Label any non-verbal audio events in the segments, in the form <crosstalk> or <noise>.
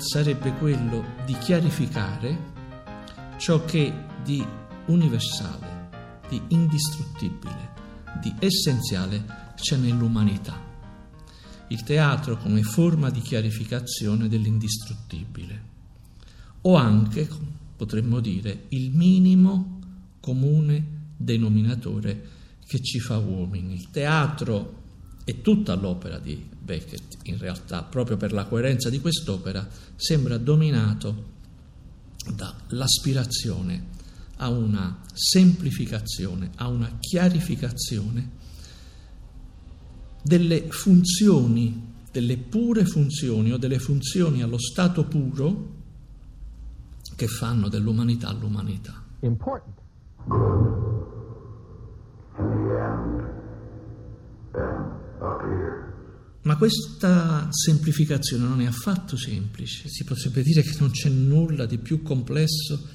sarebbe quello di chiarificare ciò che di universale, di indistruttibile, di essenziale c'è nell'umanità. Il teatro come forma di chiarificazione dell'indistruttibile, o anche, potremmo dire, il minimo comune denominatore che ci fa uomini. Il teatro e tutta l'opera di Beckett, in realtà, proprio per la coerenza di quest'opera, sembra dominato dall'aspirazione a una semplificazione, a una chiarificazione delle funzioni, delle pure funzioni o delle funzioni allo stato puro che fanno dell'umanità l'umanità. Important. Questa semplificazione non è affatto semplice, si potrebbe dire che non c'è nulla di più complesso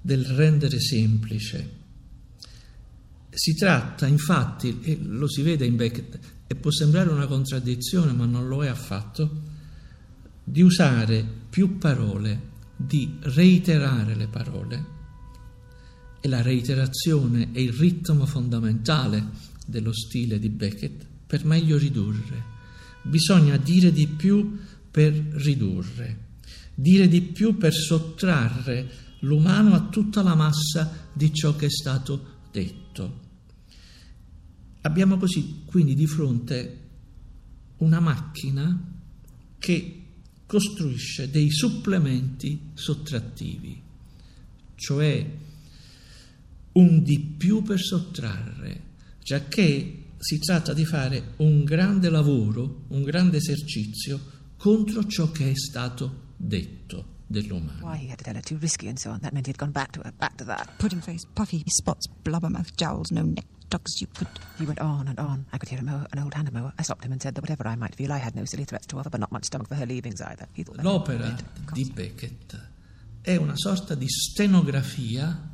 del rendere semplice. Si tratta infatti, e lo si vede in Beckett, e può sembrare una contraddizione, ma non lo è affatto, di usare più parole, di reiterare le parole, e la reiterazione è il ritmo fondamentale dello stile di Beckett per meglio ridurre bisogna dire di più per ridurre, dire di più per sottrarre l'umano a tutta la massa di ciò che è stato detto. Abbiamo così quindi di fronte una macchina che costruisce dei supplementi sottrattivi, cioè un di più per sottrarre, giacché si tratta di fare un grande lavoro, un grande esercizio contro ciò che è stato detto dell'umano. Why he had to tell her too risky and so on. That meant he'd gone back to her, back to that. Pudding face, puffy spots, blubbermouth jowls, no neck, dogs you could. He went on and on. I could hear him, an old hand mower. I stopped him and said that whatever I might feel, I had no silly threats to offer, but not much stomach for her leavings either. L'opera di Beckett è una sorta di stenografia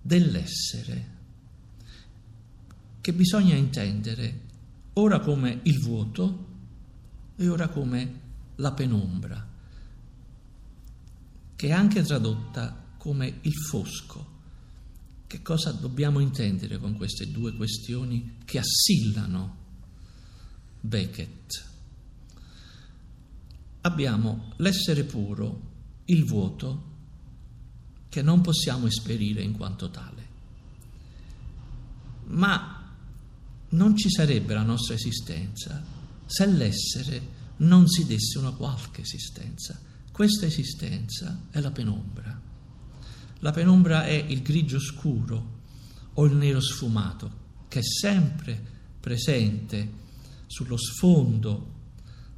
dell'essere che bisogna intendere ora come il vuoto e ora come la penombra, che è anche tradotta come il fosco. Che cosa dobbiamo intendere con queste due questioni che assillano Beckett? Abbiamo l'essere puro, il vuoto, che non possiamo esperire in quanto tale. Ma non ci sarebbe la nostra esistenza se l'essere non si desse una qualche esistenza. Questa esistenza è la penombra. La penombra è il grigio scuro o il nero sfumato che è sempre presente sullo sfondo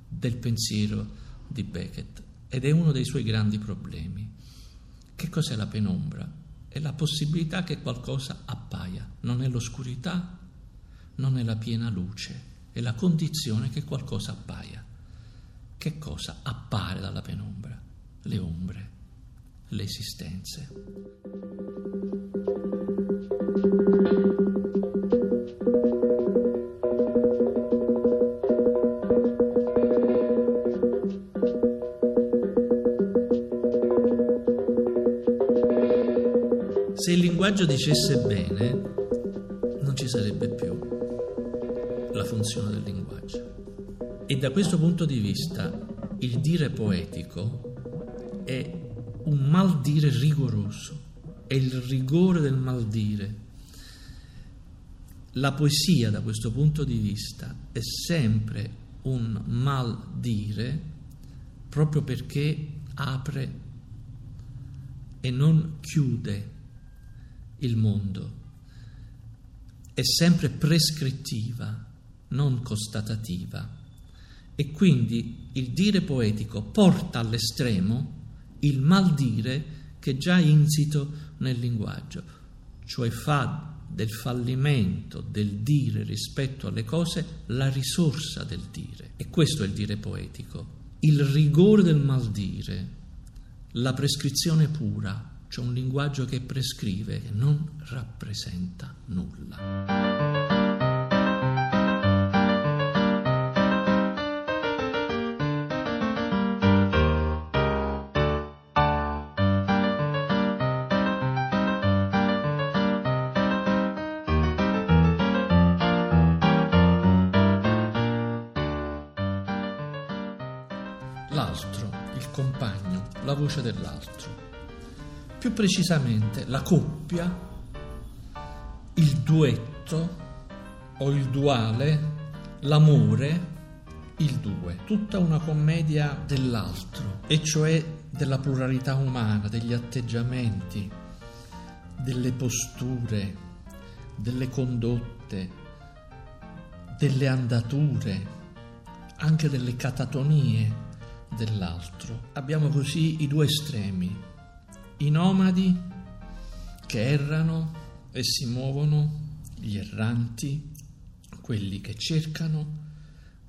del pensiero di Beckett ed è uno dei suoi grandi problemi. Che cos'è la penombra? È la possibilità che qualcosa appaia, non è l'oscurità, non è la piena luce, è la condizione che qualcosa appaia. Che cosa appare dalla penombra? Le ombre, le esistenze. Se il linguaggio dicesse bene, non ci sarebbe la funzione del linguaggio. E da questo punto di vista il dire poetico è un maldire rigoroso, è il rigore del maldire. La poesia da questo punto di vista è sempre un maldire proprio perché apre e non chiude il mondo, è sempre prescrittiva, non constatativa. E quindi il dire poetico porta all'estremo il maldire che è già insito nel linguaggio, cioè fa del fallimento del dire rispetto alle cose la risorsa del dire. E questo è il dire poetico. Il rigore del maldire, la prescrizione pura, cioè un linguaggio che prescrive, che non rappresenta nulla. L'altro, il compagno, la voce dell'altro. Più precisamente la coppia, il duetto o il duale, l'amore, il due. Tutta una commedia dell'altro, e cioè della pluralità umana, degli atteggiamenti, delle posture, delle condotte, delle andature, anche delle catatonie dell'altro. Abbiamo così i due estremi, i nomadi che errano e si muovono, gli erranti, quelli che cercano,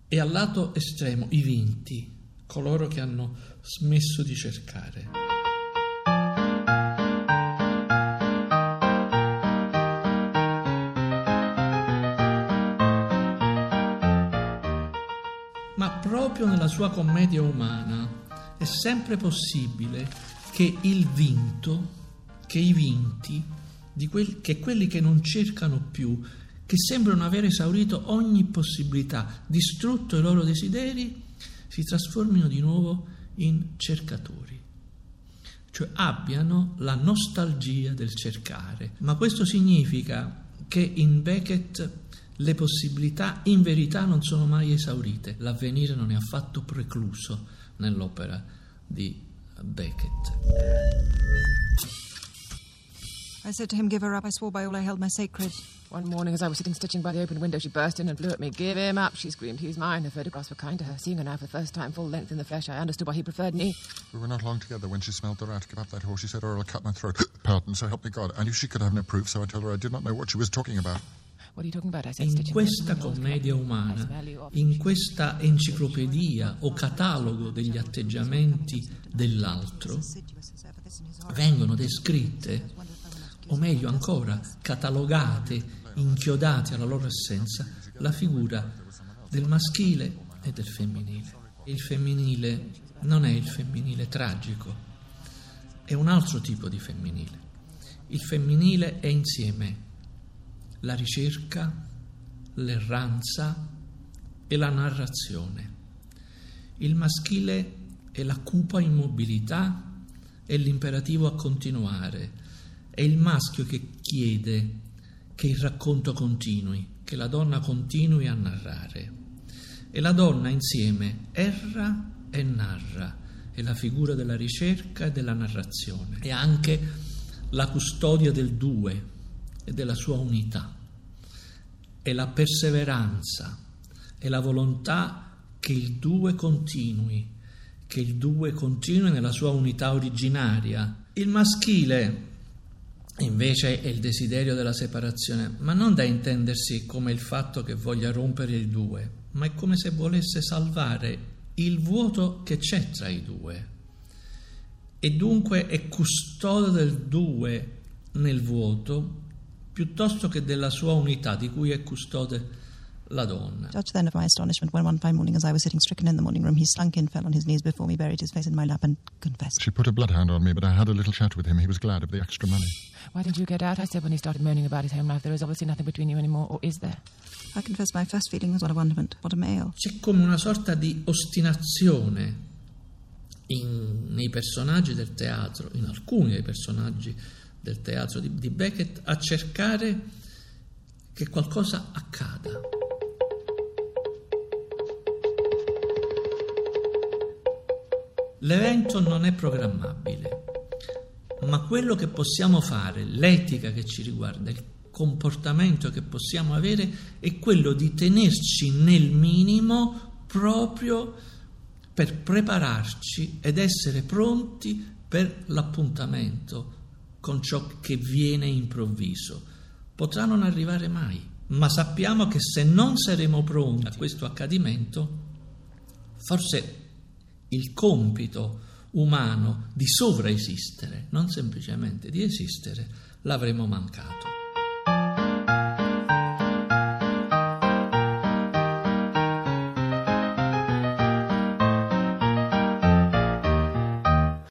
e al lato estremo i vinti, coloro che hanno smesso di cercare. Ma proprio nella sua commedia umana è sempre possibile che il vinto, che i vinti, quel, che quelli che non cercano più, che sembrano aver esaurito ogni possibilità, distrutto i loro desideri, si trasformino di nuovo in cercatori, cioè abbiano la nostalgia del cercare. Ma questo significa che in Beckett le possibilità in verità non sono mai esaurite, l'avvenire non è affatto precluso nell'opera di Beckett. I said to him, Give her up. I swore by all I held my sacred. One morning, as I was sitting stitching by the open window, she burst in and blew at me. Give him up, she screamed. He's mine. Her photographs were kind to her. Seeing her now for the first time, full length in the flesh, I understood why he preferred me. We were not long together when she smelled the rat. Give up that horse, she said, or I'll cut my throat. <gasps> Pardon, so help me God. I knew she could have no proof, so I told her I did not know what she was talking about. What are you talking about? I said, In questa commedia umana, in questa enciclopedia o catalogo degli atteggiamenti dell'altro, vengono descritte, o meglio ancora, catalogate, inchiodate alla loro essenza, la figura del maschile e del femminile. Il femminile non è il femminile tragico, è un altro tipo di femminile. Il femminile è insieme la ricerca, l'erranza e la narrazione. Il maschile è la cupa immobilità e l'imperativo a continuare. È il maschio che chiede che il racconto continui, che la donna continui a narrare. E la donna insieme erra e narra, è la figura della ricerca e della narrazione. È anche la custodia del due e della sua unità. È la perseveranza, è la volontà che il due continui, che il due continui nella sua unità originaria. Il maschile invece è il desiderio della separazione, ma non da intendersi come il fatto che voglia rompere il due, ma è come se volesse salvare il vuoto che c'è tra i due. E dunque è custode del due nel vuoto piuttosto che della sua unità di cui è custode la donna. Judge then of my astonishment when one fine morning, as I was sitting stricken in the morning room, he slunk in, fell on his knees before me, buried his face in my lap, and confessed. She put a bloodhound on me, but I had a little chat with him. He was glad of the extra money. Why didn't you get out? I said when he started moaning about his home life, there is obviously nothing between you anymore, or is there? I confess my first feeling was one of wonderment. What a male. C'è come una sorta di ostinazione in- nei personaggi del teatro, in alcuni dei personaggi del teatro di, di Beckett, a cercare che qualcosa accada. L'evento non è programmabile, ma quello che possiamo fare, l'etica che ci riguarda, il comportamento che possiamo avere è quello di tenerci nel minimo proprio per prepararci ed essere pronti per l'appuntamento con ciò che viene improvviso. Potrà non arrivare mai, ma sappiamo che se non saremo pronti a questo accadimento, forse il compito umano di sovraesistere, non semplicemente di esistere, l'avremo mancato.